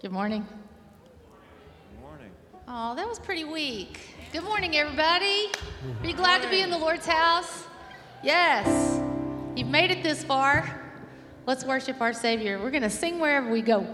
Good morning. Good morning. Oh, that was pretty weak. Good morning, everybody. Are you glad to be in the Lord's house? Yes. You've made it this far. Let's worship our Savior. We're going to sing wherever we go.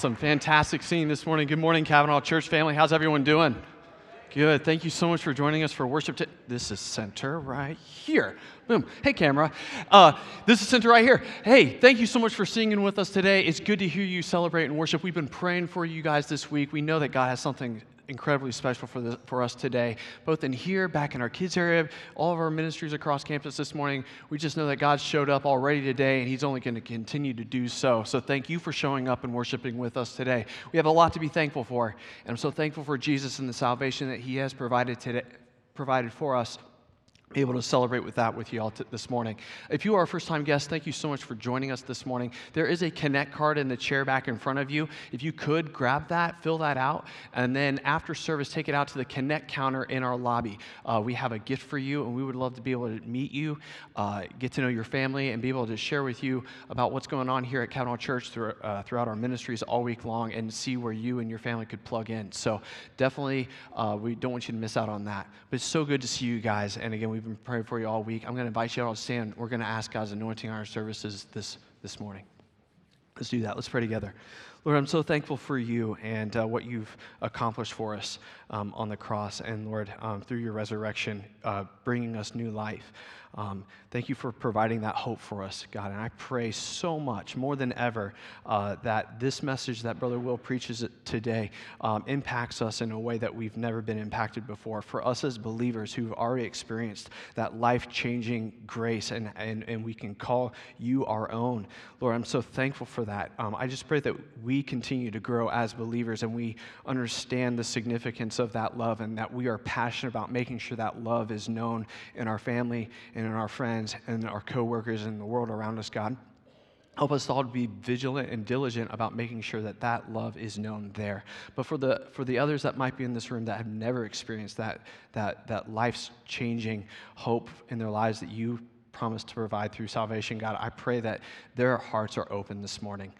Awesome. Fantastic scene this morning. Good morning, Cavanaugh Church family. How's everyone doing? Good. Thank you so much for joining us for worship. T- this is center right here. Boom. Hey, camera. Uh, this is center right here. Hey, thank you so much for singing with us today. It's good to hear you celebrate and worship. We've been praying for you guys this week. We know that God has something incredibly special for, the, for us today, both in here, back in our kids area, all of our ministries across campus this morning. We just know that God showed up already today, and He's only going to continue to do so. So thank you for showing up and worshiping with us today. We have a lot to be thankful for, and I'm so thankful for Jesus and the salvation that He has provided today, provided for us able to celebrate with that with you all t- this morning. If you are a first time guest, thank you so much for joining us this morning. There is a Connect card in the chair back in front of you. If you could grab that, fill that out, and then after service, take it out to the Connect counter in our lobby. Uh, we have a gift for you, and we would love to be able to meet you, uh, get to know your family, and be able to share with you about what's going on here at Cavanaugh Church through, uh, throughout our ministries all week long and see where you and your family could plug in. So definitely, uh, we don't want you to miss out on that. But it's so good to see you guys. And again, we've been praying for you all week. I'm going to invite you all to stand. We're going to ask God's anointing on our services this, this morning. Let's do that. Let's pray together. Lord, I'm so thankful for you and uh, what you've accomplished for us um, on the cross, and Lord, um, through your resurrection, uh, bringing us new life. Um, thank you for providing that hope for us, God. And I pray so much, more than ever, uh, that this message that Brother Will preaches today um, impacts us in a way that we've never been impacted before. For us as believers who've already experienced that life changing grace, and, and, and we can call you our own. Lord, I'm so thankful for that. Um, I just pray that we continue to grow as believers and we understand the significance of that love and that we are passionate about making sure that love is known in our family and in our friends and our coworkers and the world around us, God. Help us all to be vigilant and diligent about making sure that that love is known there. But for the, for the others that might be in this room that have never experienced that, that, that life's changing hope in their lives that you promised to provide through salvation, God, I pray that their hearts are open this morning.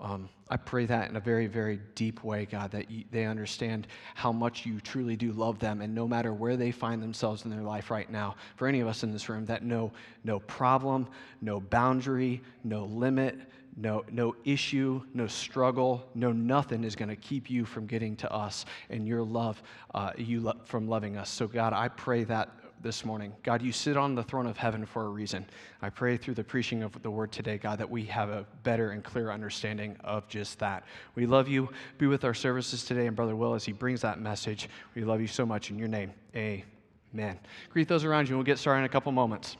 Um, I pray that in a very, very deep way, God, that you, they understand how much you truly do love them. And no matter where they find themselves in their life right now, for any of us in this room, that no, no problem, no boundary, no limit, no, no issue, no struggle, no nothing is going to keep you from getting to us and your love, uh, you lo- from loving us. So, God, I pray that this morning. God, you sit on the throne of heaven for a reason. I pray through the preaching of the word today, God, that we have a better and clearer understanding of just that. We love you. Be with our services today and Brother Will as he brings that message. We love you so much in your name. Amen. Greet those around you, we'll get started in a couple moments.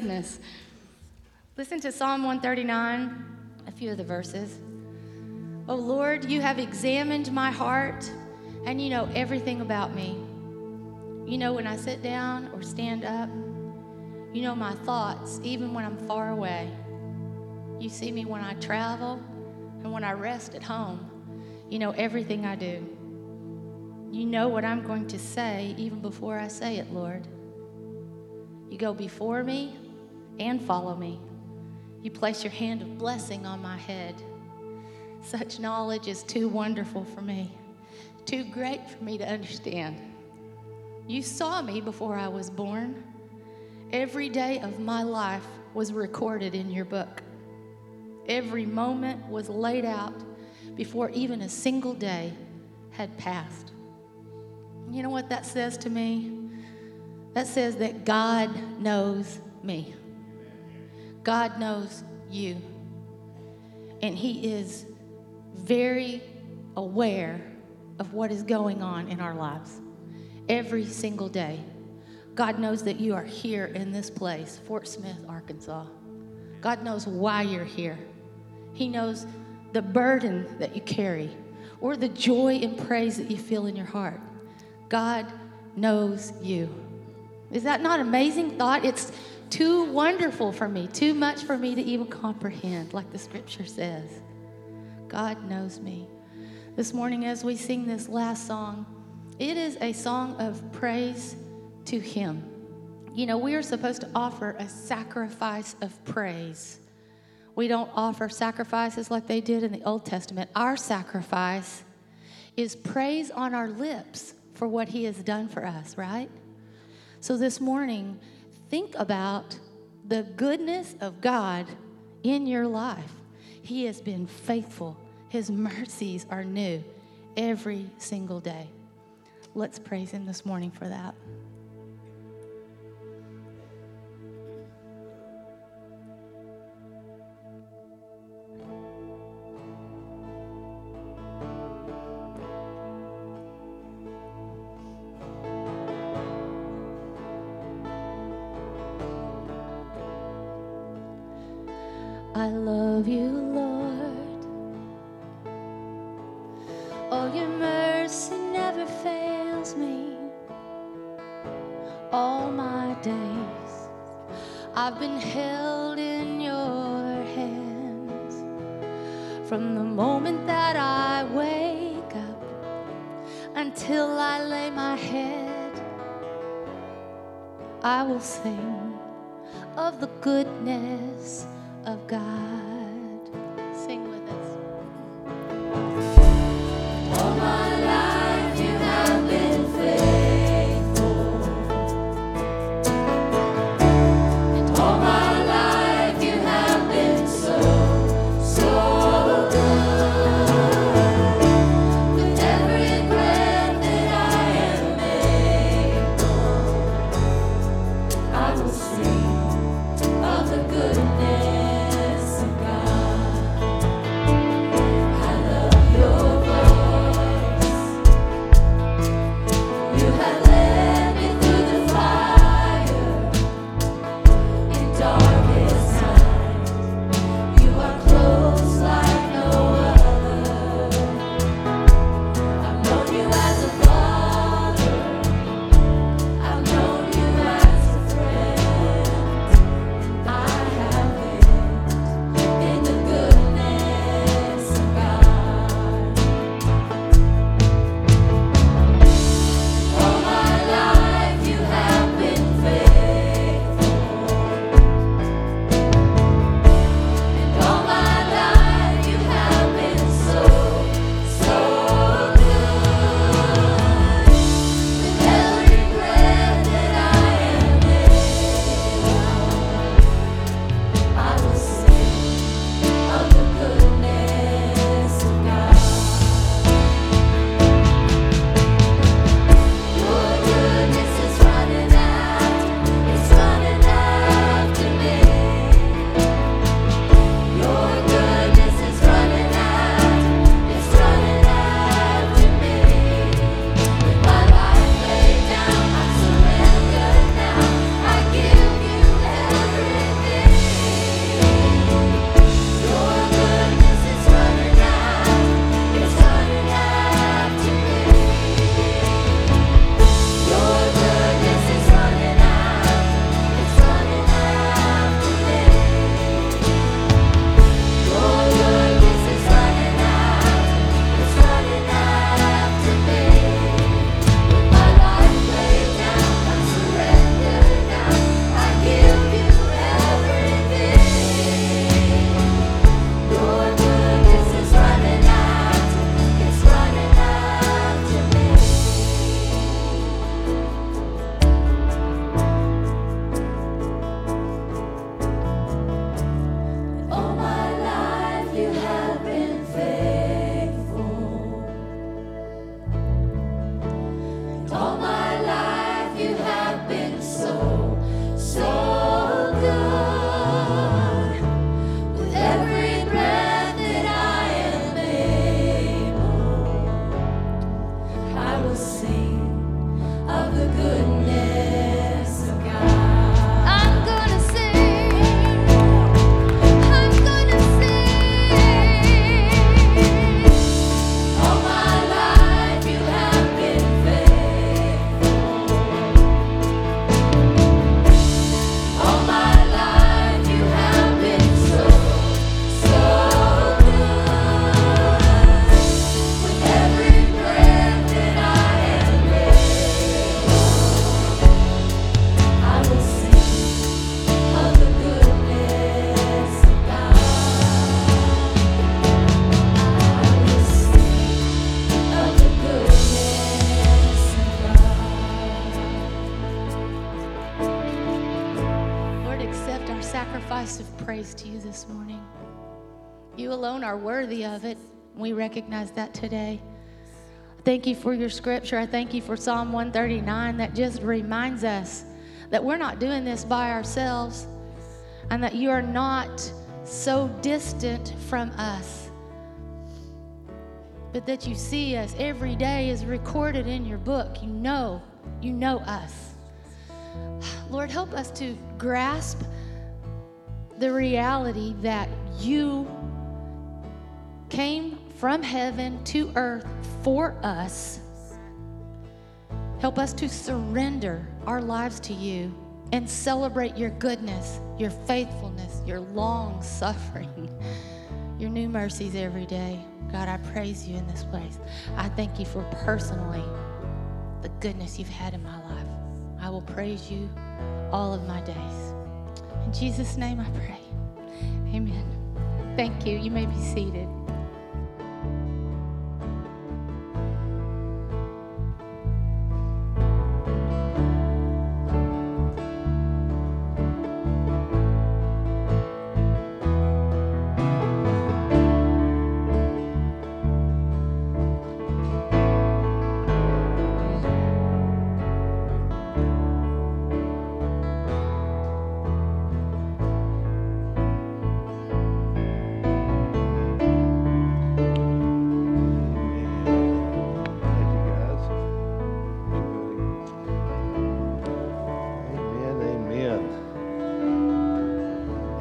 Goodness. Listen to Psalm 139, a few of the verses. Oh Lord, you have examined my heart and you know everything about me. You know when I sit down or stand up. You know my thoughts, even when I'm far away. You see me when I travel and when I rest at home. You know everything I do. You know what I'm going to say even before I say it, Lord. You go before me and follow me. You place your hand of blessing on my head. Such knowledge is too wonderful for me, too great for me to understand. You saw me before I was born. Every day of my life was recorded in your book. Every moment was laid out before even a single day had passed. You know what that says to me? That says that God knows me. God knows you. And He is very aware of what is going on in our lives every single day. God knows that you are here in this place, Fort Smith, Arkansas. God knows why you're here. He knows the burden that you carry or the joy and praise that you feel in your heart. God knows you. Is that not an amazing thought? It's too wonderful for me, too much for me to even comprehend, like the scripture says. God knows me. This morning, as we sing this last song, it is a song of praise to Him. You know, we are supposed to offer a sacrifice of praise. We don't offer sacrifices like they did in the Old Testament. Our sacrifice is praise on our lips for what He has done for us, right? So this morning, think about the goodness of God in your life. He has been faithful, His mercies are new every single day. Let's praise Him this morning for that. Recognize that today. Thank you for your scripture. I thank you for Psalm 139 that just reminds us that we're not doing this by ourselves and that you are not so distant from us, but that you see us every day is recorded in your book. You know, you know us. Lord, help us to grasp the reality that you came from heaven to earth for us. Help us to surrender our lives to you and celebrate your goodness, your faithfulness, your long suffering, your new mercies every day. God, I praise you in this place. I thank you for personally the goodness you've had in my life. I will praise you all of my days. In Jesus' name I pray. Amen. Thank you. You may be seated.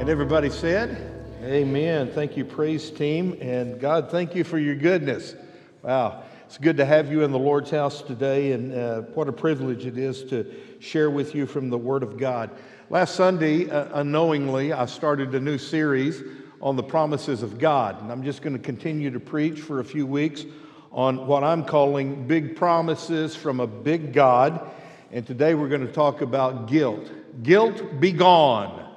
And everybody said, Amen. Thank you, praise team. And God, thank you for your goodness. Wow. It's good to have you in the Lord's house today, and uh, what a privilege it is to share with you from the Word of God. Last Sunday, uh, unknowingly, I started a new series on the promises of God, and I'm just going to continue to preach for a few weeks on what I'm calling big promises from a big God. And today we're going to talk about guilt. Guilt be gone.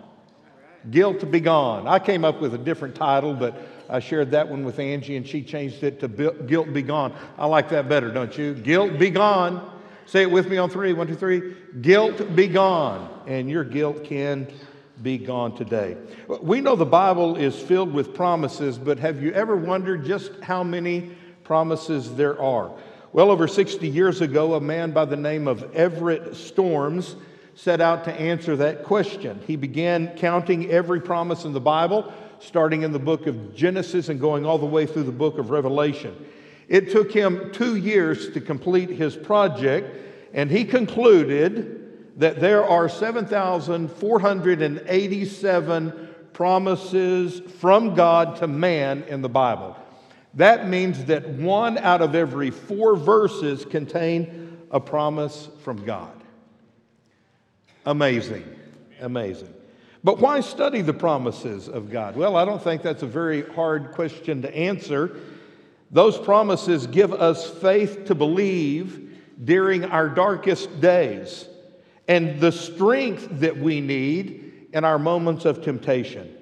Guilt be gone. I came up with a different title, but I shared that one with Angie and she changed it to Guilt Be Gone. I like that better, don't you? Guilt be gone. Say it with me on three. One, two, three. Guilt be gone. And your guilt can be gone today. We know the Bible is filled with promises, but have you ever wondered just how many promises there are? Well, over 60 years ago, a man by the name of Everett Storms set out to answer that question. He began counting every promise in the Bible, starting in the book of Genesis and going all the way through the book of Revelation. It took him two years to complete his project, and he concluded that there are 7,487 promises from God to man in the Bible. That means that one out of every four verses contain a promise from God. Amazing. Amazing. But why study the promises of God? Well, I don't think that's a very hard question to answer. Those promises give us faith to believe during our darkest days and the strength that we need in our moments of temptation.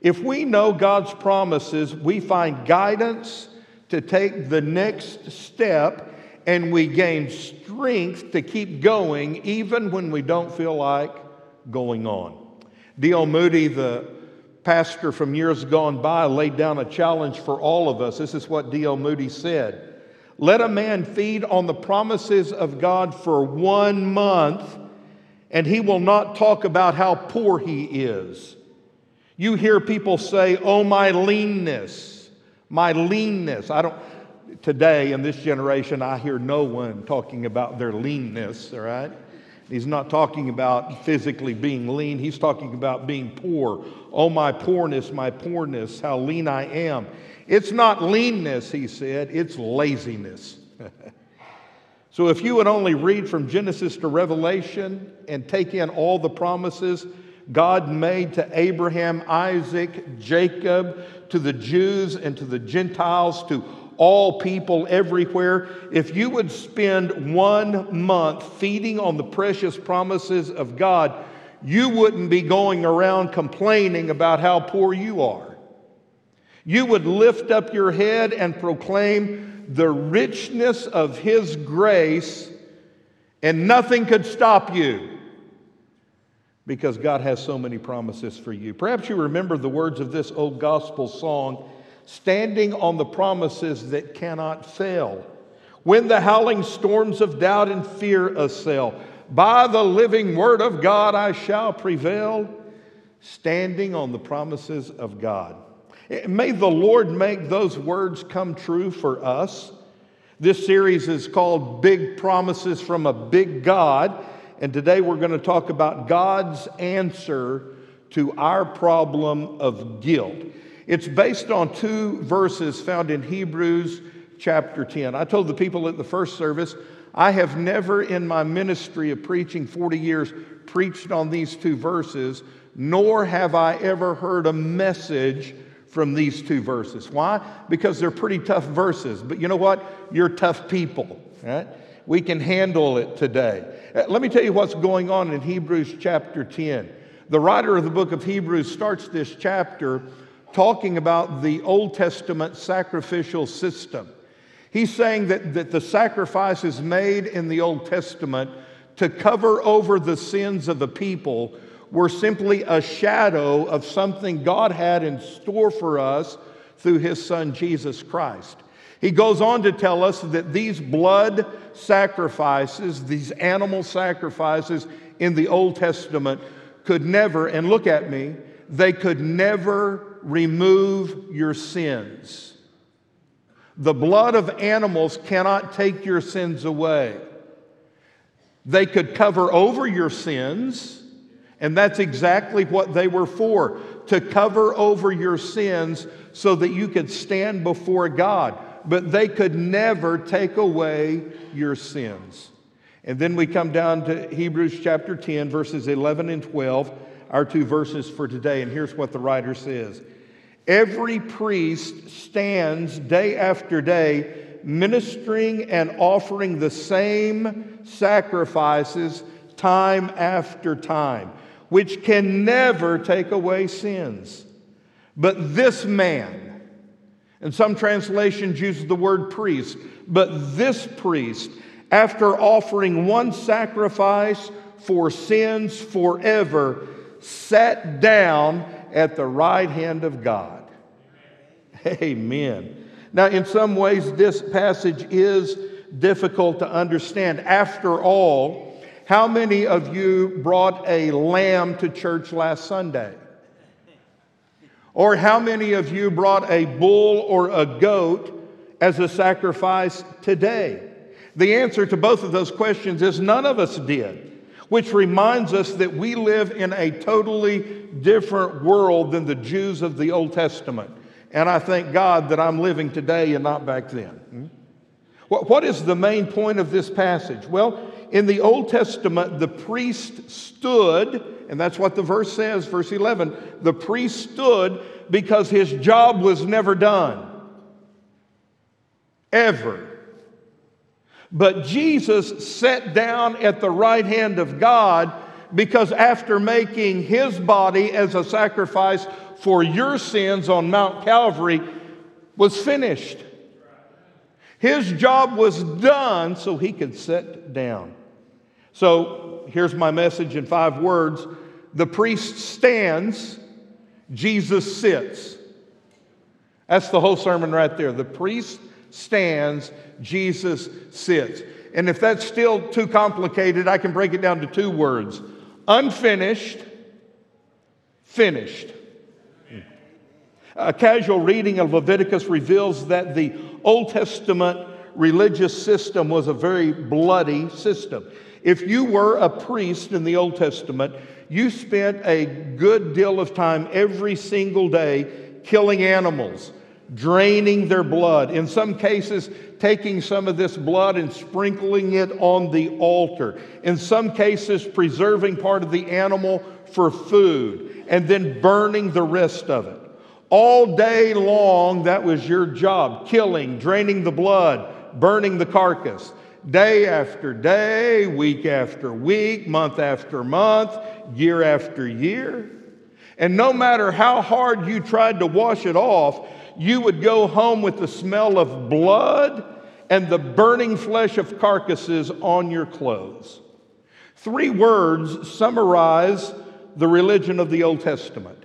If we know God's promises, we find guidance to take the next step and we gain strength to keep going even when we don't feel like going on. D.L. Moody, the pastor from years gone by, laid down a challenge for all of us. This is what D.L. Moody said Let a man feed on the promises of God for one month, and he will not talk about how poor he is. You hear people say, Oh, my leanness, my leanness. I don't, today in this generation, I hear no one talking about their leanness, all right? He's not talking about physically being lean. He's talking about being poor. Oh, my poorness, my poorness, how lean I am. It's not leanness, he said, it's laziness. so if you would only read from Genesis to Revelation and take in all the promises God made to Abraham, Isaac, Jacob, to the Jews and to the Gentiles, to all people everywhere. If you would spend one month feeding on the precious promises of God, you wouldn't be going around complaining about how poor you are. You would lift up your head and proclaim the richness of His grace, and nothing could stop you. because God has so many promises for you. Perhaps you remember the words of this old gospel song standing on the promises that cannot fail. When the howling storms of doubt and fear assail, by the living word of God I shall prevail, standing on the promises of God. Eh, may the Lord make those words come true for us. This series is called Big Promises from a Big God, and today we're going to talk about God's answer to our problem of guilt. It's based on two verses found in Hebrews chapter 10. I told the people at the first service, I have never in my ministry of preaching 40 years preached on these two verses, nor have I ever heard a message from these two verses. Why? Because they're pretty tough verses. But you know what? You're tough people, right? We can handle it today. Uh, Let me tell you what's going on in Hebrews chapter 10. The writer of the book of Hebrews starts this chapter talking about the Old Testament sacrificial system. He's saying that, that the sacrifices made in the Old Testament to cover over the sins of the people were simply a shadow of something God had in store for us through his son Jesus Christ. He goes on to tell us that these blood sacrifices, these animal sacrifices in the Old Testament, could never, and look at me, they could never remove your sins. The blood of animals cannot take your sins away. They could cover over your sins, and that's exactly what they were for to cover over your sins so that you could stand before God. But they could never take away your sins. And then we come down to Hebrews chapter 10, verses 11 and 12, our two verses for today. And here's what the writer says Every priest stands day after day ministering and offering the same sacrifices time after time, which can never take away sins. But this man, and some translations use the word priest, but this priest, after offering one sacrifice for sins forever, sat down at the right hand of God. Amen. Now, in some ways, this passage is difficult to understand. After all, how many of you brought a lamb to church last Sunday? Or how many of you brought a bull or a goat as a sacrifice today? The answer to both of those questions is none of us did, which reminds us that we live in a totally different world than the Jews of the Old Testament. And I thank God that I'm living today and not back then. Hmm? What, what is the main point of this passage? Well, in the Old Testament, the priest stood, and that's what the verse says, verse 11. The priest stood because his job was never done. Ever. But Jesus sat down at the right hand of God because after making his body as a sacrifice for your sins on Mount Calvary was finished. His job was done so he could sit down. So here's my message in five words the priest stands, Jesus sits. That's the whole sermon right there. The priest stands, Jesus sits. And if that's still too complicated, I can break it down to two words unfinished, finished. A casual reading of Leviticus reveals that the Old Testament religious system was a very bloody system. If you were a priest in the Old Testament, you spent a good deal of time every single day killing animals, draining their blood. In some cases, taking some of this blood and sprinkling it on the altar. In some cases, preserving part of the animal for food and then burning the rest of it. All day long, that was your job killing, draining the blood, burning the carcass. Day after day, week after week, month after month, year after year. And no matter how hard you tried to wash it off, you would go home with the smell of blood and the burning flesh of carcasses on your clothes. Three words summarize the religion of the Old Testament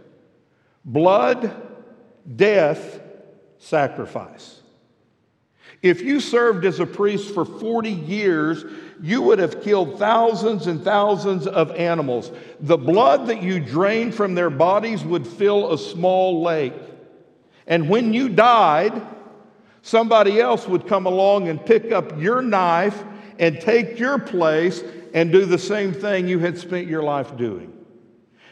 blood, death, sacrifice. If you served as a priest for 40 years, you would have killed thousands and thousands of animals. The blood that you drained from their bodies would fill a small lake. And when you died, somebody else would come along and pick up your knife and take your place and do the same thing you had spent your life doing.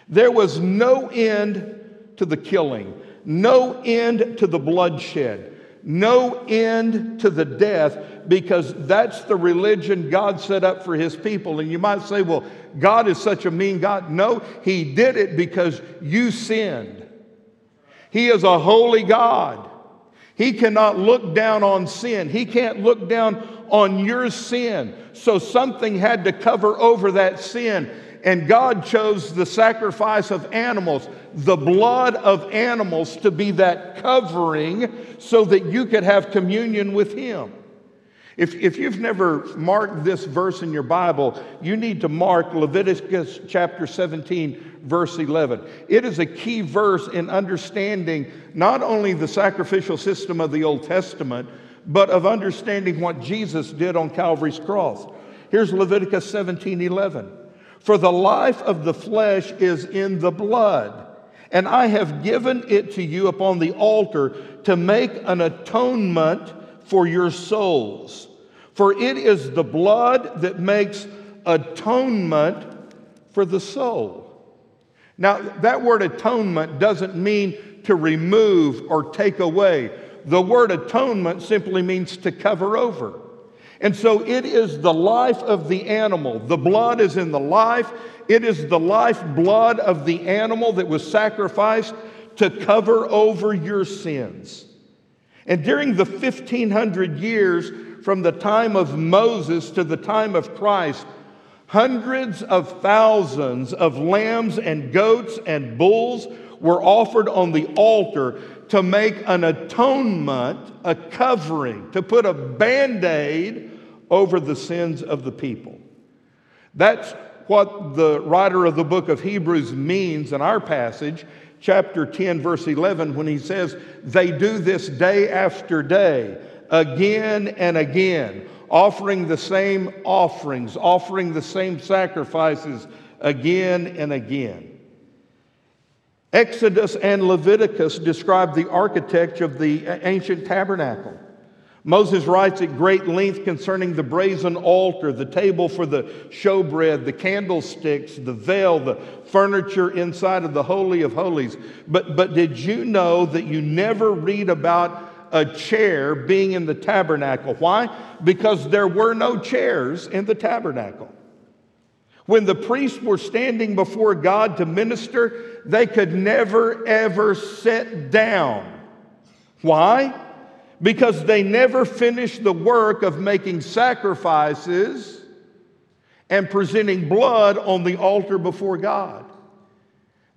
There was no end to the killing, no end to the bloodshed no end to the death because that's the religion God set up for his people. And you might say, well, God is such a mean God. No, he did it because you sinned. He is a holy God. He cannot look down on sin. He can't look down on your sin. So something had to cover over that sin. And God chose the sacrifice of animals, the blood of animals, to be that covering so that you could have communion with Him. If, if you've never marked this verse in your Bible, you need to mark Leviticus chapter 17, verse 11. It is a key verse in understanding not only the sacrificial system of the Old Testament, but of understanding what Jesus did on Calvary's cross. Here's Leviticus 17, 11. For the life of the flesh is in the blood, and I have given it to you upon the altar to make an atonement for your souls. For it is the blood that makes atonement for the soul. Now, that word atonement doesn't mean to remove or take away. The word atonement simply means to cover over. And so it is the life of the animal. The blood is in the life. It is the life blood of the animal that was sacrificed to cover over your sins. And during the 1500 years from the time of Moses to the time of Christ, hundreds of thousands of lambs and goats and bulls were offered on the altar to make an atonement, a covering, to put a band aid over the sins of the people. That's what the writer of the book of Hebrews means in our passage, chapter 10, verse 11, when he says, They do this day after day, again and again, offering the same offerings, offering the same sacrifices again and again. Exodus and Leviticus describe the architecture of the ancient tabernacle. Moses writes at great length concerning the brazen altar, the table for the showbread, the candlesticks, the veil, the furniture inside of the Holy of Holies. But, but did you know that you never read about a chair being in the tabernacle? Why? Because there were no chairs in the tabernacle. When the priests were standing before God to minister, they could never, ever sit down. Why? Because they never finished the work of making sacrifices and presenting blood on the altar before God.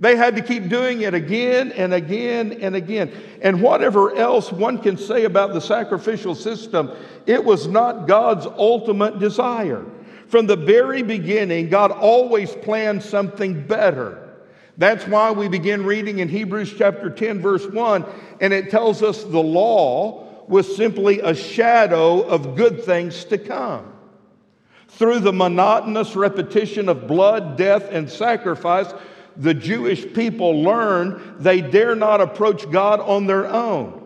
They had to keep doing it again and again and again. And whatever else one can say about the sacrificial system, it was not God's ultimate desire. From the very beginning, God always planned something better. That's why we begin reading in Hebrews chapter 10, verse 1, and it tells us the law was simply a shadow of good things to come. Through the monotonous repetition of blood, death, and sacrifice, the Jewish people learned they dare not approach God on their own.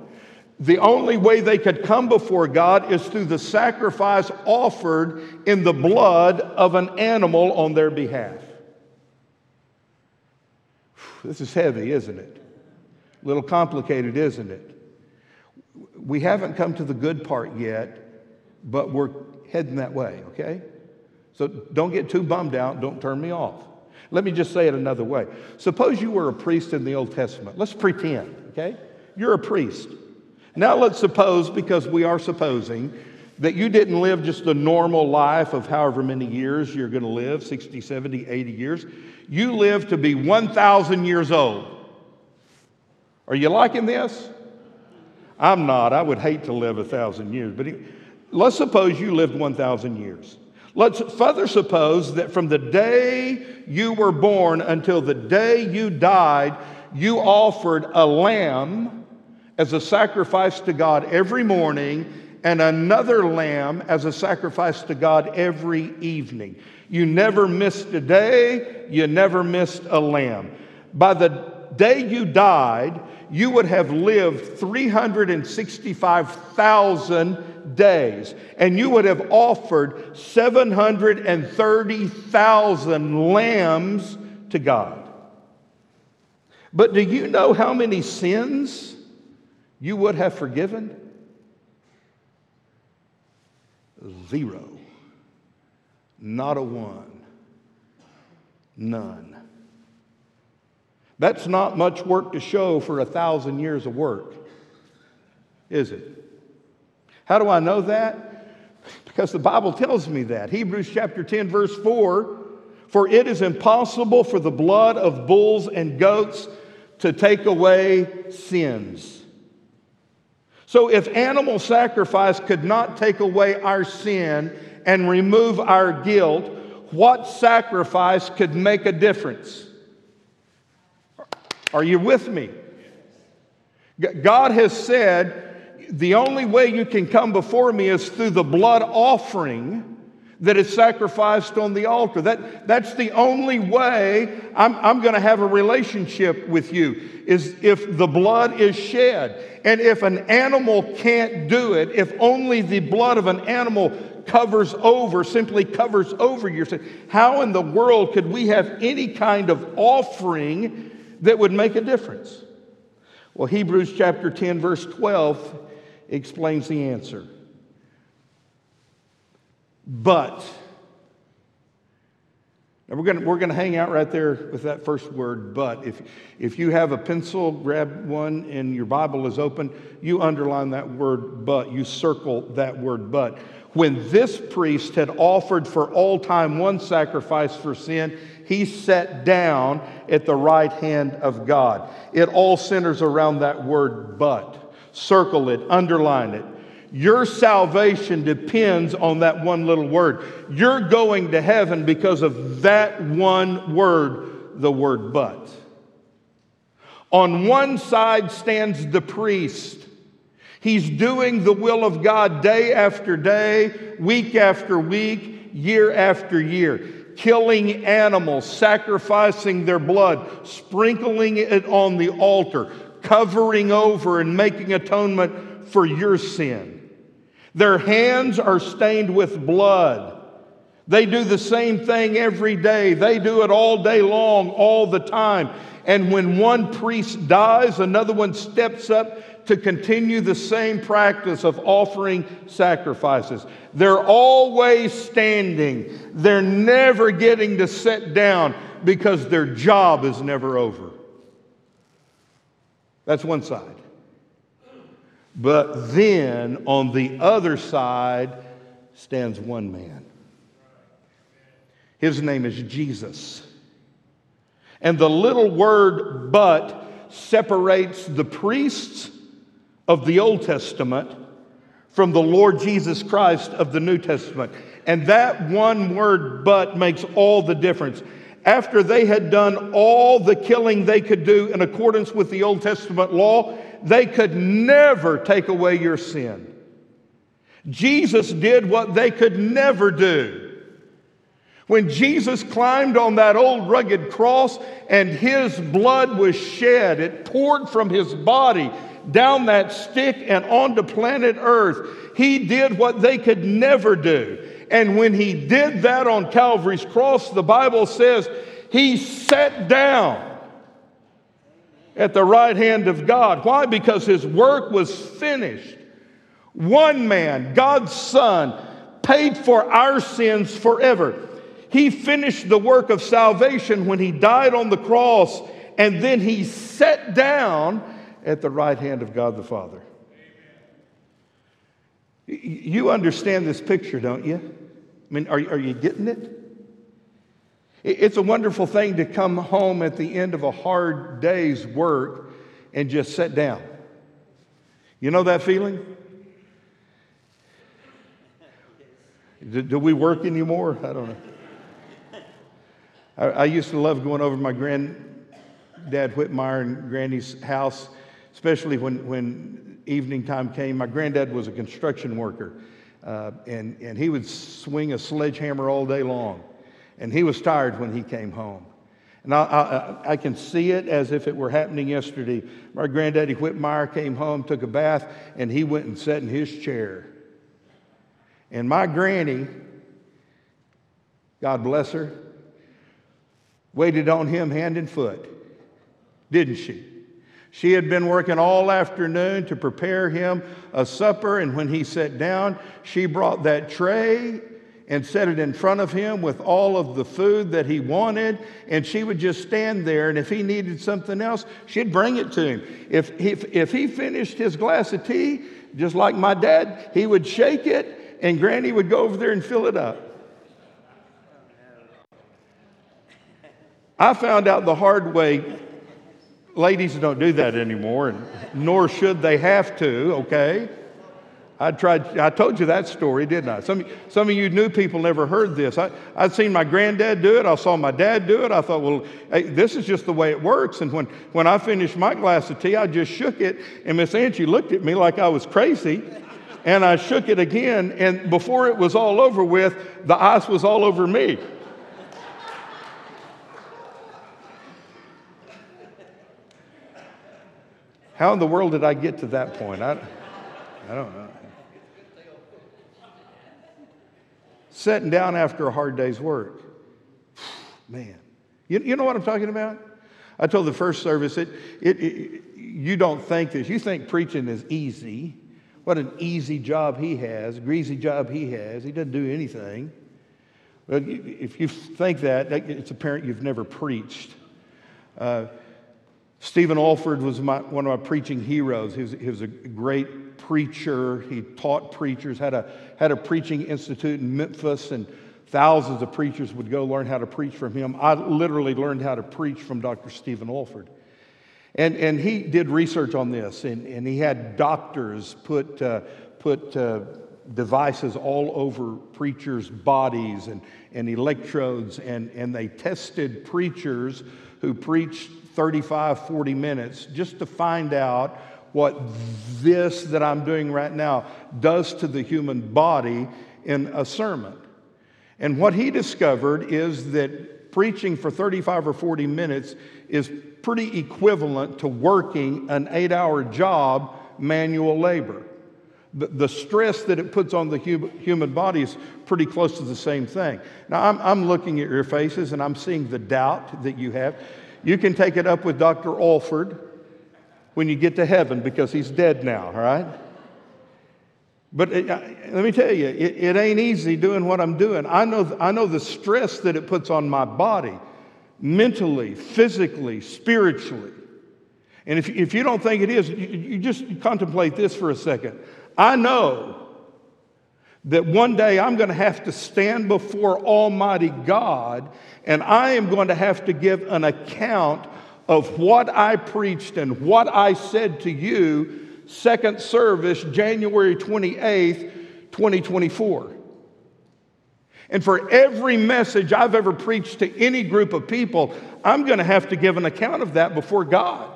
The only way they could come before God is through the sacrifice offered in the blood of an animal on their behalf. This is heavy, isn't it? A little complicated, isn't it? We haven't come to the good part yet, but we're heading that way, okay? So don't get too bummed out. Don't turn me off. Let me just say it another way. Suppose you were a priest in the Old Testament. Let's pretend, okay? You're a priest. Now let's suppose, because we are supposing, that you didn't live just a normal life of however many years you're going to live 60, 70, 80 years. You lived to be 1,000 years old. Are you liking this? I'm not. I would hate to live a thousand years. But let's suppose you lived 1,000 years. Let's further suppose that from the day you were born until the day you died, you offered a lamb as a sacrifice to God every morning and another lamb as a sacrifice to God every evening. You never missed a day, you never missed a lamb. By the day you died, you would have lived 365,000 days, and you would have offered 730,000 lambs to God. But do you know how many sins you would have forgiven? Zero. Not a one. None. That's not much work to show for a thousand years of work, is it? How do I know that? Because the Bible tells me that. Hebrews chapter 10, verse 4 For it is impossible for the blood of bulls and goats to take away sins. So, if animal sacrifice could not take away our sin and remove our guilt, what sacrifice could make a difference? Are you with me? God has said, the only way you can come before me is through the blood offering that is sacrificed on the altar. That, that's the only way I'm, I'm going to have a relationship with you, is if the blood is shed. And if an animal can't do it, if only the blood of an animal covers over, simply covers over your sin, how in the world could we have any kind of offering that would make a difference? Well, Hebrews chapter 10, verse 12 explains the answer. But, we're going we're to hang out right there with that first word, but. If, if you have a pencil, grab one and your Bible is open, you underline that word but, you circle that word but. When this priest had offered for all time one sacrifice for sin, he sat down at the right hand of God. It all centers around that word but. Circle it, underline it. Your salvation depends on that one little word. You're going to heaven because of that one word, the word but. On one side stands the priest. He's doing the will of God day after day, week after week, year after year killing animals, sacrificing their blood, sprinkling it on the altar, covering over and making atonement for your sin. Their hands are stained with blood. They do the same thing every day. They do it all day long, all the time. And when one priest dies, another one steps up to continue the same practice of offering sacrifices. They're always standing, they're never getting to sit down because their job is never over. That's one side. But then on the other side stands one man. His name is Jesus. And the little word but separates the priests of the Old Testament from the Lord Jesus Christ of the New Testament. And that one word, but, makes all the difference. After they had done all the killing they could do in accordance with the Old Testament law, they could never take away your sin. Jesus did what they could never do. When Jesus climbed on that old rugged cross and his blood was shed, it poured from his body down that stick and onto planet Earth. He did what they could never do. And when he did that on Calvary's cross, the Bible says he sat down at the right hand of God. Why? Because his work was finished. One man, God's Son, paid for our sins forever. He finished the work of salvation when he died on the cross, and then he sat down at the right hand of God the Father. You understand this picture, don't you? I mean, are, are you getting it? It's a wonderful thing to come home at the end of a hard day's work and just sit down. You know that feeling? Do, do we work anymore? I don't know. I, I used to love going over to my granddad Whitmire and Granny's house, especially when, when evening time came. My granddad was a construction worker, uh, and, and he would swing a sledgehammer all day long. And he was tired when he came home. And I, I, I, can see it as if it were happening yesterday. My granddaddy Whitmire came home, took a bath, and he went and sat in his chair. And my granny, God bless her, waited on him hand and foot, didn't she? She had been working all afternoon to prepare him a supper, and when he sat down, she brought that tray and set it in front of him with all of the food that he wanted. And she would just stand there. And if he needed something else, she'd bring it to him. If, if, if he finished his glass of tea, just like my dad, he would shake it, and Granny would go over there and fill it up. I found out the hard way ladies don't do that anymore, and nor should they have to, okay? I tried, I told you that story, didn't I? Some, some of you new people never heard this. I, I'd seen my granddad do it. I saw my dad do it. I thought, well, hey, this is just the way it works. And when, when I finished my glass of tea, I just shook it. And Miss Angie looked at me like I was crazy. And I shook it again. And before it was all over with, the ice was all over me. How in the world did I get to that point? I, I don't know. Sitting down after a hard day's work. Man, you, you know what I'm talking about? I told the first service, it, it, it, you don't think this. You think preaching is easy. What an easy job he has, greasy job he has. He doesn't do anything. But if you think that, it's apparent you've never preached. Uh, Stephen Olford was my, one of my preaching heroes. He was, he was, a great preacher. He taught preachers, had a, had a preaching institute in Memphis, and thousands of preachers would go learn how to preach from him. I literally learned how to preach from Dr. Stephen Olford. And, and he did research on this, and, and he had doctors put, uh, put uh, devices all over preachers' bodies and, and electrodes, and, and they tested preachers who preached 35, 40 minutes just to find out what this that I'm doing right now does to the human body in a sermon. And what he discovered is that preaching for 35 or 40 minutes is pretty equivalent to working an eight hour job, manual labor. The, stress that it puts on the human body is pretty close to the same thing. Now, I'm, I'm looking at your faces and I'm seeing the doubt that you have. You can take it up with Dr. Olford when you get to heaven because he's dead now, all right? But it, uh, let me tell you, it, it, ain't easy doing what I'm doing. I know, I know the stress that it puts on my body, mentally, physically, spiritually. And if, if you don't think it is, you, you just contemplate this for a second. I know that one day I'm going to have to stand before Almighty God and I am going to have to give an account of what I preached and what I said to you, second service, January 28th, 2024. And for every message I've ever preached to any group of people, I'm going to have to give an account of that before God.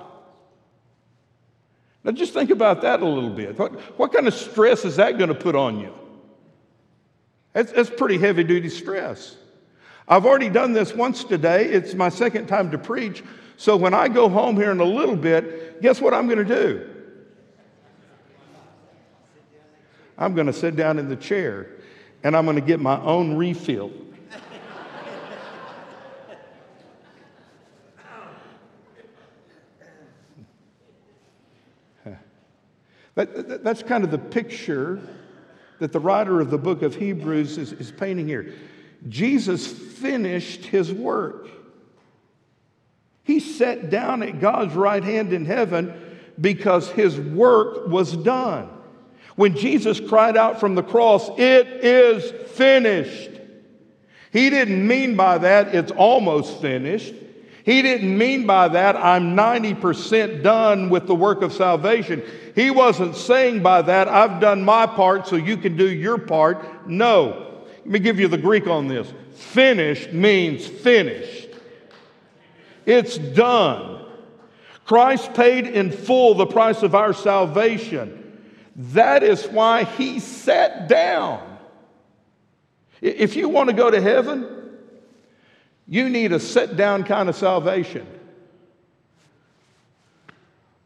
Now, just think about that a little bit. What, what kind of stress is that going to put on you? That's, that's pretty heavy duty stress. I've already done this once today. It's my second time to preach. So when I go home here in a little bit, guess what I'm going to do? I'm going to sit down in the chair and I'm going to get my own refill. that, that, that's kind of the picture that the writer of the book of Hebrews is, is painting here. Jesus finished his work. He sat down at God's right hand in heaven because his work was done. When Jesus cried out from the cross, It is finished. He didn't mean by that it's almost finished. He didn't mean by that I'm 90% done with the work of salvation. He wasn't saying by that I've done my part so you can do your part. No. Let me give you the Greek on this. Finished means finished. It's done. Christ paid in full the price of our salvation. That is why he sat down. If you want to go to heaven, you need a sit down kind of salvation.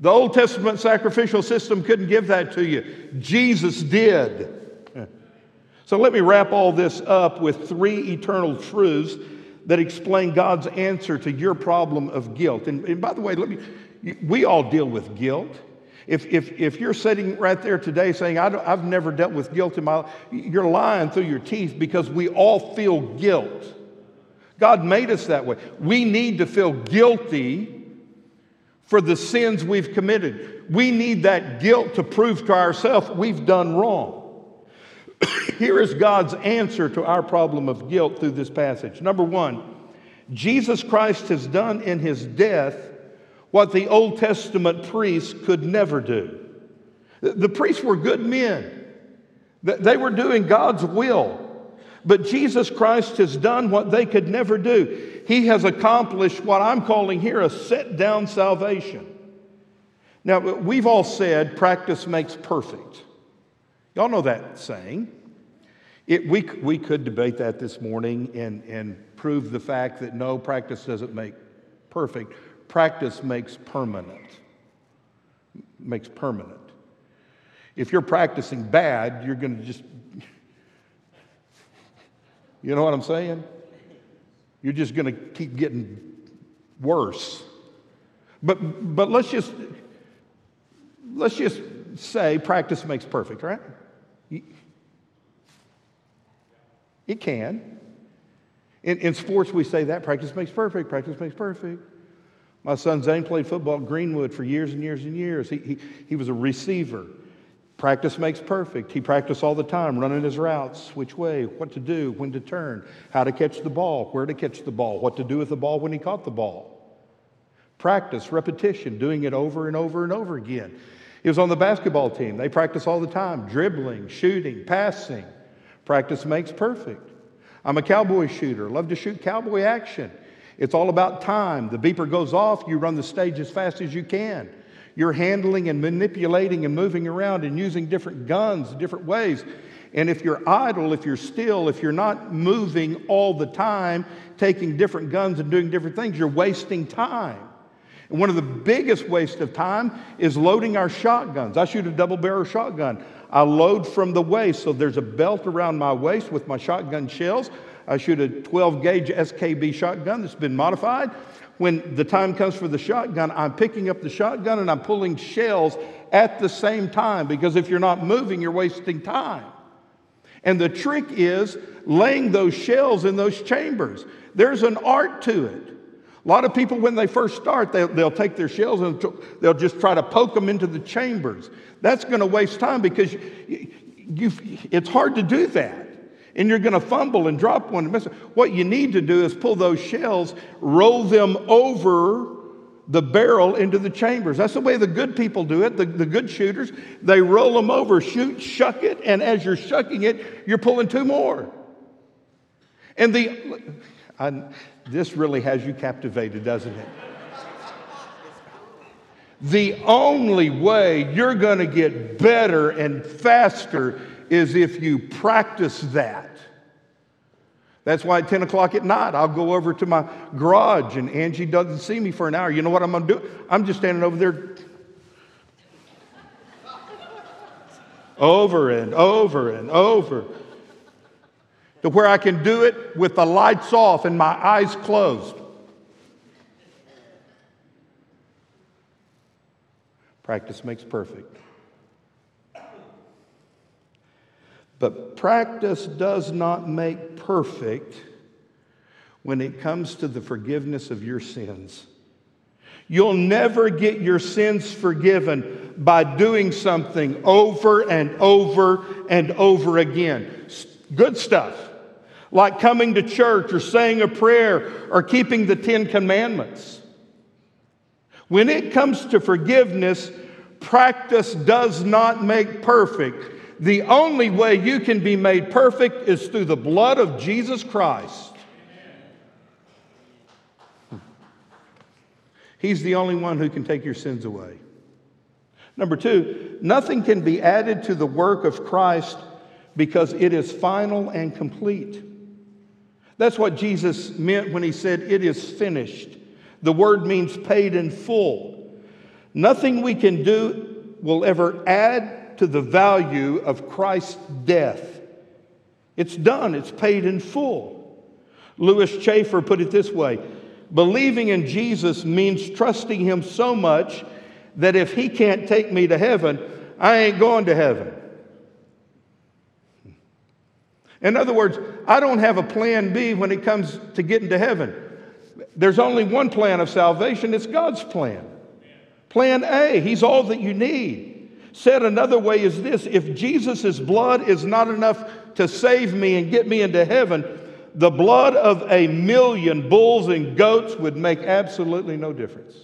The Old Testament sacrificial system couldn't give that to you. Jesus did. So let me wrap all this up with three eternal truths that explain God's answer to your problem of guilt. And, and by the way, let me, we all deal with guilt. If, if, if you're sitting right there today saying, I I've never dealt with guilt in my life, you're lying through your teeth because we all feel guilt. God made us that way. We need to feel guilty for the sins we've committed. We need that guilt to prove to ourselves we've done wrong. Here is God's answer to our problem of guilt through this passage. Number one, Jesus Christ has done in his death what the Old Testament priests could never do. The- priests were good men, they were doing God's will. But Jesus Christ has done what they could never do. He has accomplished what I'm calling here a set down salvation. Now, we've all said practice makes perfect. Y'all know that saying. It, we, we could debate that this morning and, and prove the fact that no, practice doesn't make perfect. Practice makes permanent. Makes permanent. If you're practicing bad, you're going to just, you know what I'm saying? You're just going to keep getting worse. But, but let's just, let's just say practice makes perfect, right? It can. In, in sports, we say that practice makes perfect, practice makes perfect. My son Zane played football at Greenwood for years and years and years. He, he, he was a receiver. Practice makes perfect. He practiced all the time, running his routes, which way, what to do, when to turn, how to catch the ball, where to catch the ball, what to do with the ball when he caught the ball. Practice, repetition, doing it over and over and over again. He was on the basketball team. They practice all the time dribbling, shooting, passing. Practice makes perfect. I'm a cowboy shooter, love to shoot cowboy action. It's all about time. The beeper goes off, you run the stage as fast as you can. You're handling and manipulating and moving around and using different guns different ways. And if you're idle, if you're still, if you're not moving all the time, taking different guns and doing different things, you're wasting time. And one of the biggest waste of time is loading our shotguns. I shoot a double barrel shotgun. I load from the waist, so there's a belt around my waist with my shotgun shells. I shoot a 12 gauge SKB shotgun that's been modified. When the time comes for the shotgun, I'm picking up the shotgun and I'm pulling shells at the same time because if you're not moving, you're wasting time. And the trick is laying those shells in those chambers. There's an art to it. A lot of people, when they first start, they'll, they'll take their shells and they'll just try to poke them into the chambers. That's going to waste time because you, you, it's hard to do that. And you're going to fumble and drop one. What you need to do is pull those shells, roll them over the barrel into the chambers. That's the way the good people do it, the, the good shooters. They roll them over, shoot, shuck it, and as you're shucking it, you're pulling two more. And the, I, this really has you captivated, doesn't it? The only way you're going to get better and faster is if you practice that. That's why at 10 o'clock at night, I'll go over to my garage and Angie doesn't see me for an hour. You know what I'm going to do? I'm just standing over there over and over and over to where I can do it with the lights off and my eyes closed. Practice makes perfect. But practice does not make perfect when it comes to the forgiveness of your sins. You'll never get your sins forgiven by doing something over and over and over again. Good stuff, like coming to church or saying a prayer or keeping the Ten Commandments. When it comes to forgiveness, practice does not make perfect. The only way you can be made perfect is through the blood of Jesus Christ. He's the only one who can take your sins away. Number two, nothing can be added to the work of Christ because it is final and complete. That's what Jesus meant when he said, It is finished. The word means paid in full. Nothing we can do will ever add to the value of Christ's death. It's done, it's paid in full. Lewis Schaefer put it this way Believing in Jesus means trusting him so much that if he can't take me to heaven, I ain't going to heaven. In other words, I don't have a plan B when it comes to getting to heaven. There's only one plan of salvation, it's God's plan. Plan A, He's all that you need. Said another way is this if Jesus' blood is not enough to save me and get me into heaven, the blood of a million bulls and goats would make absolutely no difference.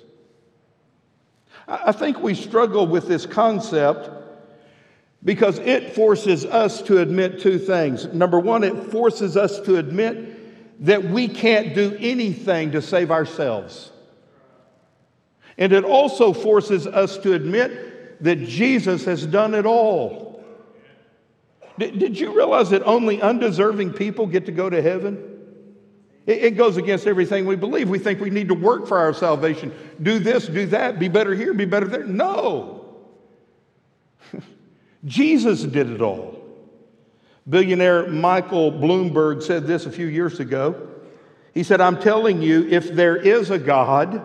I think we struggle with this concept because it forces us to admit two things. Number one, it forces us to admit that we can't do anything to save ourselves. And it also forces us to admit that Jesus has done it all. Did, did you realize that only undeserving people get to go to heaven? It, it goes against everything we believe. We think we need to work for our salvation, do this, do that, be better here, be better there. No. Jesus did it all. Billionaire Michael Bloomberg said this a few years ago. He said, I'm telling you, if there is a God,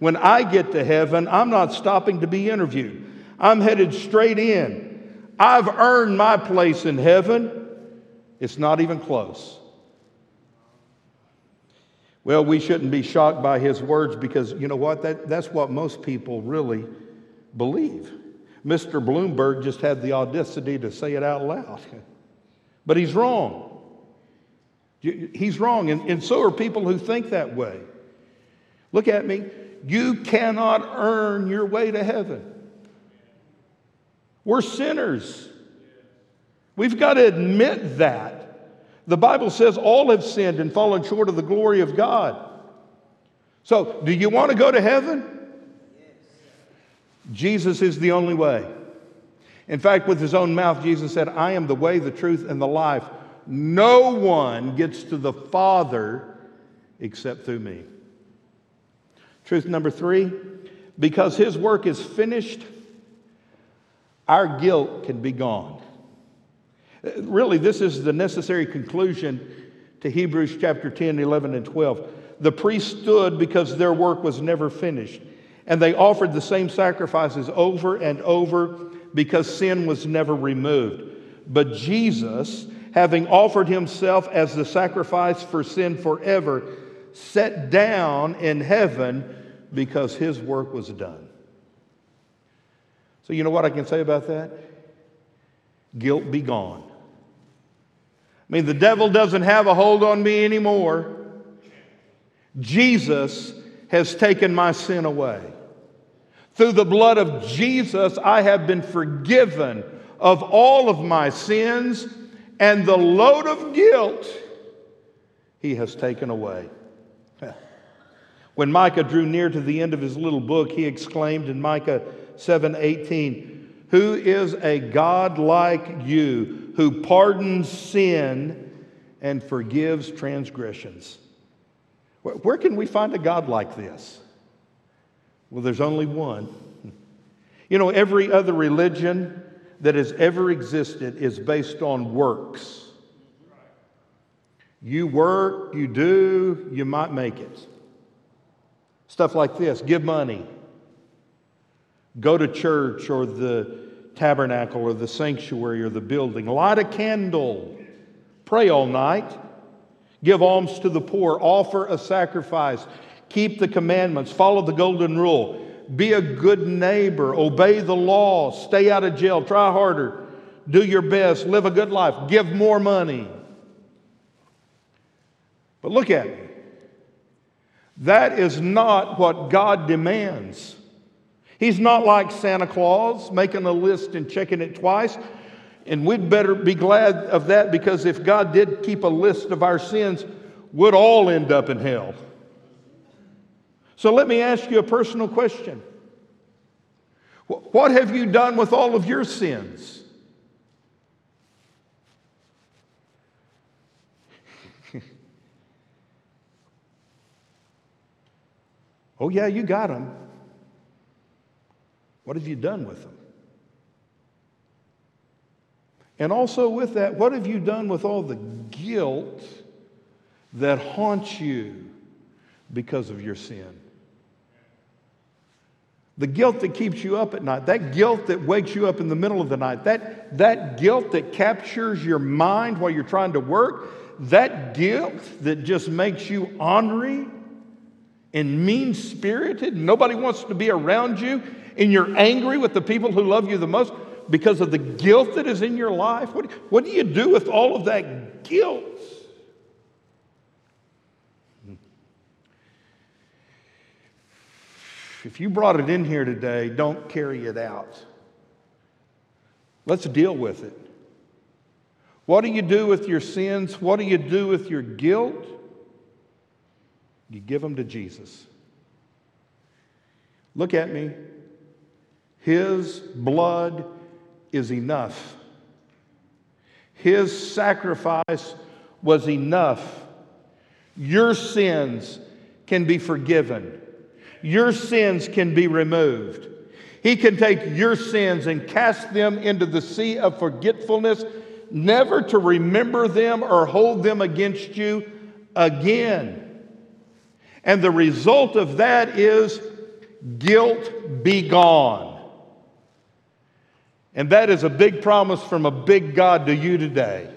when I get to heaven, I'm not stopping to be interviewed. I'm headed straight in. I've earned my place in heaven. It's not even close. Well, we shouldn't be shocked by his words because you know what? That, that's what most people really believe. Mr. Bloomberg just had the audacity to say it out loud. But he's wrong. He's wrong, and, and so are people who think that way. Look at me. You cannot earn your way to heaven. We're sinners. We've got to admit that. The Bible says all have sinned and fallen short of the glory of God. So, do you want to go to heaven? Jesus is the only way. In fact, with his own mouth, Jesus said, I am the way, the truth, and the life. No one gets to the Father except through me. Truth number three because his work is finished, our guilt can be gone. Really, this is the necessary conclusion to Hebrews chapter 10, 11, and 12. The priests stood because their work was never finished, and they offered the same sacrifices over and over because sin was never removed. But Jesus, having offered himself as the sacrifice for sin forever, sat down in heaven because his work was done. So, you know what I can say about that? Guilt be gone. I mean, the devil doesn't have a hold on me anymore. Jesus has taken my sin away. Through the blood of Jesus, I have been forgiven of all of my sins, and the load of guilt he has taken away. When Micah drew near to the end of his little book, he exclaimed in Micah 7:18, "Who is a God like you, who pardons sin and forgives transgressions?" Where can we find a God like this? Well, there's only one. You know, every other religion that has ever existed is based on works. You work, you do, you might make it. Stuff like this give money, go to church or the tabernacle or the sanctuary or the building, light a candle, pray all night, give alms to the poor, offer a sacrifice, keep the commandments, follow the golden rule, be a good neighbor, obey the law, stay out of jail, try harder, do your best, live a good life, give more money. But look at me. That is not what God demands. He's not like Santa Claus making a list and checking it twice. And we'd better be glad of that because if God did keep a list of our sins, we'd all end up in hell. So let me ask you a personal question. What have you done with all of your sins? oh, yeah, you got them. What have you done with them? And also, with that, what have you done with all the guilt that haunts you because of your sin? The guilt that keeps you up at night, that guilt that wakes you up in the middle of the night, that, that guilt that captures your mind while you're trying to work, that guilt that just makes you ornery and mean spirited, nobody wants to be around you, and you're angry with the people who love you the most because of the guilt that is in your life? What, what do you do with all of that guilt? If you brought it in here today, don't carry it out. Let's deal with it. What do you do with your sins? What do you do with your guilt? You give them to Jesus. Look at me. His blood is enough. His sacrifice was enough. Your sins can be forgiven. Your sins can be removed. He can take your sins and cast them into the sea of forgetfulness, never to remember them or hold them against you again. And the result of that is guilt be gone. And that is a big promise from a big God to you today.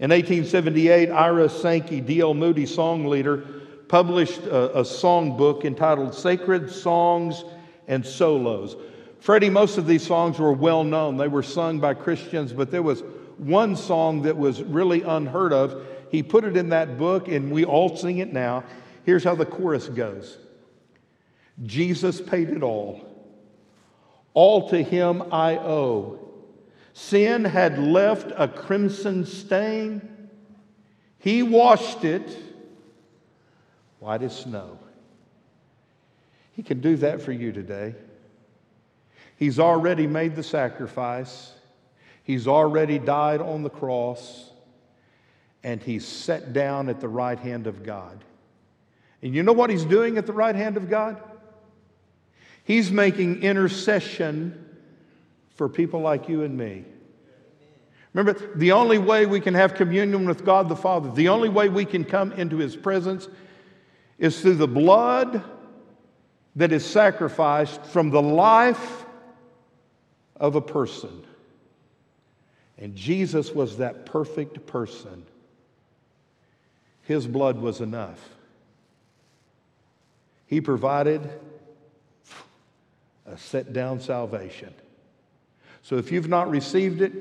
In 1878, Ira Sankey, D.L. Moody song leader, published a, a song book entitled Sacred Songs and Solos. Freddie, most of these songs were well known. They were sung by Christians, but there was one song that was really unheard of. He put it in that book, and we all sing it now. Here's how the chorus goes Jesus paid it all. All to him I owe. Sin had left a crimson stain. He washed it white as snow. He can do that for you today. He's already made the sacrifice. He's already died on the cross. And he's set down at the right hand of God. And you know what he's doing at the right hand of God? He's making intercession for people like you and me. Remember, the only way we can have communion with God the Father, the only way we can come into His presence is through the blood that is sacrificed from the life of a person. And Jesus was that perfect person. His blood was enough. He provided a set down salvation. So if you've not received it,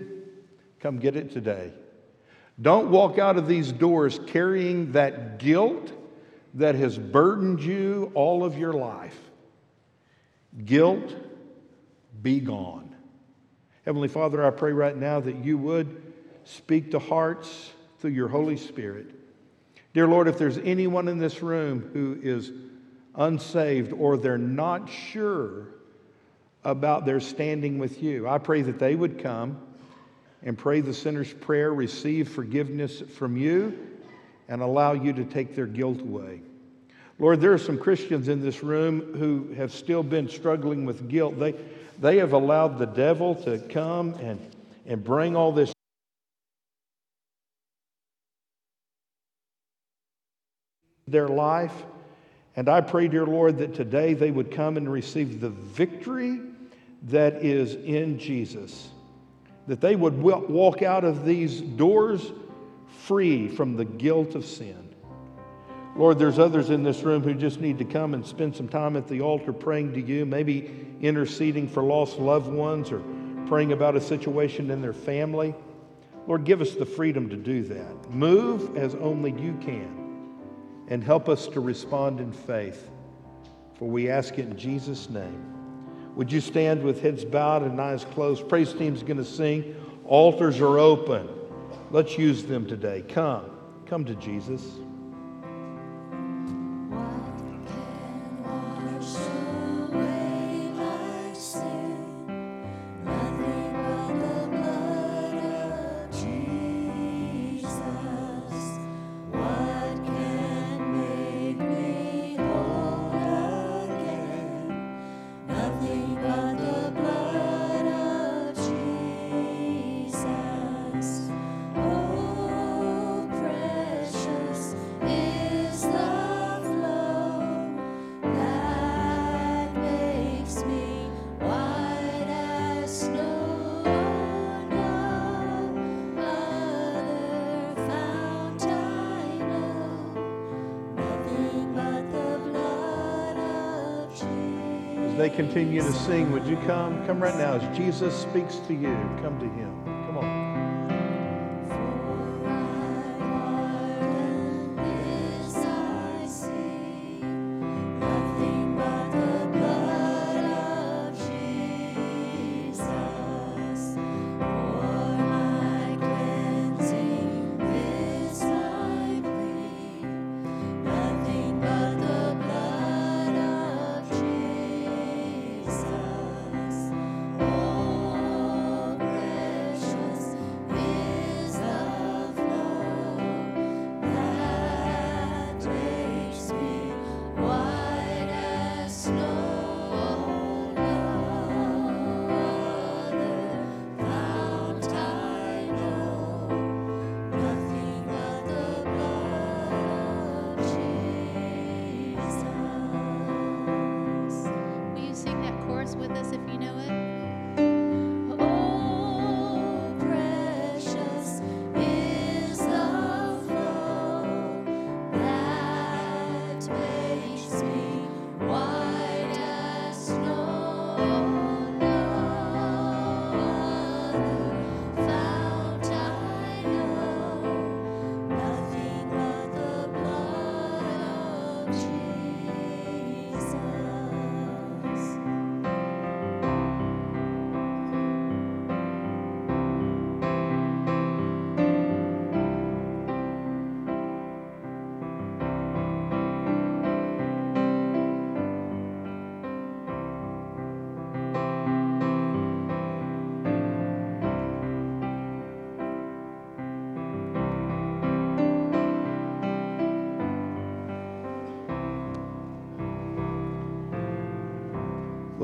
come get it today. Don't walk out of these doors carrying that guilt that has burdened you all of your life. Guilt, be gone. Heavenly Father, I pray right now that you would speak to hearts through your Holy Spirit. Dear Lord, if there's anyone in this room who is unsaved or they're not sure about their standing with you, I pray that they would come and pray the sinner's prayer, receive forgiveness from you, and allow you to take their guilt away. Lord, there are some Christians in this room who have still been struggling with guilt. They, they have allowed the devil to come and, and bring all this their life. And I pray, dear Lord, that today they would come and receive the victory that is in Jesus. That they would walk out of these doors free from the guilt of sin. Lord, there's others in this room who just need to come and spend some time at the altar praying to you, maybe interceding for lost loved ones or praying about a situation in their family. Lord, give us the freedom to do that. Move as only you can and help us to respond in faith. For we ask it in Jesus' name. Would you stand with heads bowed and eyes closed? Praise team's going to sing. Altars are open. Let's use them today. Come. Come to Jesus. Continue to sing, would you come? Come right now. As Jesus speaks to you, come to him.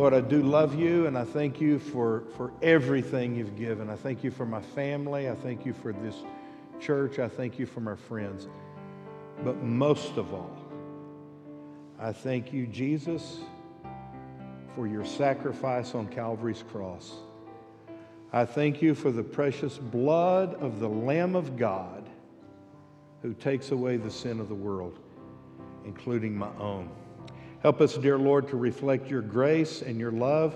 Lord, I do love you and I thank you for, for everything you've given. I thank you for my family. I thank you for this church. I thank you for my friends. But most of all, I thank you, Jesus, for your sacrifice on Calvary's cross. I thank you for the precious blood of the Lamb of God who takes away the sin of the world, including my own. Help us, dear Lord, to reflect your grace and your love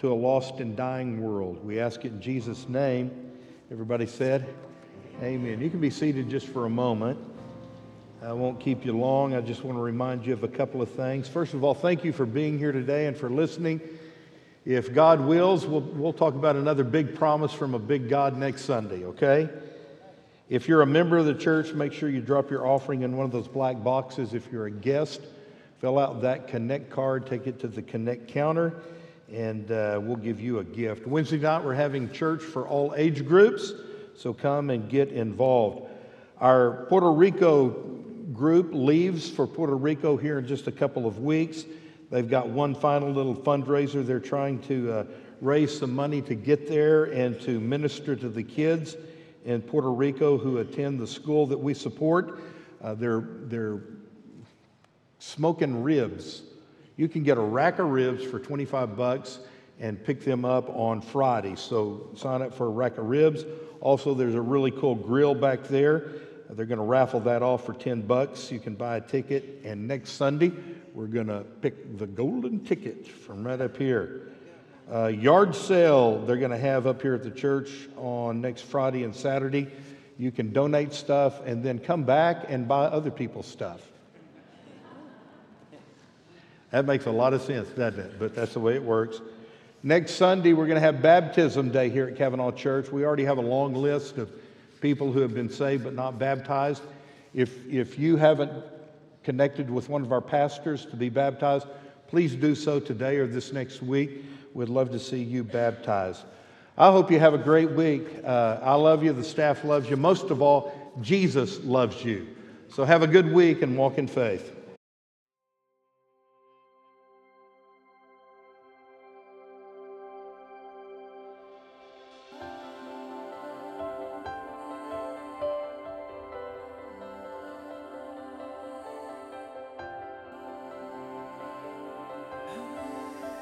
to a lost and dying world. We ask it in Jesus' name. Everybody said, Amen. You can be seated just for a moment. I won't keep you long. I just want to remind you of a couple of things. First of all, thank you for being here today and for listening. If God wills, we'll, we'll talk about another big promise from a big God next Sunday, okay? If you're a member of the church, make sure you drop your offering in one of those black boxes. If you're a guest, fill out that Connect card, take it to the Connect counter, and uh, we'll give you a gift. Wednesday night, we're having church for all age groups, so come and get involved. Our Puerto Rico group leaves for Puerto Rico here in just a couple of weeks. They've got one final little fundraiser. They're trying to uh, raise some money to get there and to minister to the kids in Puerto Rico who attend the school that we support. Uh, they're, they're smoking ribs. You can get a rack of ribs for 25 bucks and pick them up on Friday. So sign up for a rack of ribs. Also, there's a really cool grill back there. They're going to raffle that off for 10 bucks. You can buy a ticket. And next Sunday, we're going to pick the golden ticket from right up here. Uh, yard sale they're going to have up here at the church on next Friday and Saturday. You can donate stuff and then come back and buy other people's stuff. That makes a lot of sense, doesn't it? But that's the way it works. Next Sunday, we're going to have baptism day here at Cavanaugh Church. We already have a long list of people who have been saved but not baptized. If, if you haven't connected with one of our pastors to be baptized, please do so today or this next week. We'd love to see you baptized. I hope you have a great week. Uh, I love you. The staff loves you. Most of all, Jesus loves you. So have a good week and walk in faith.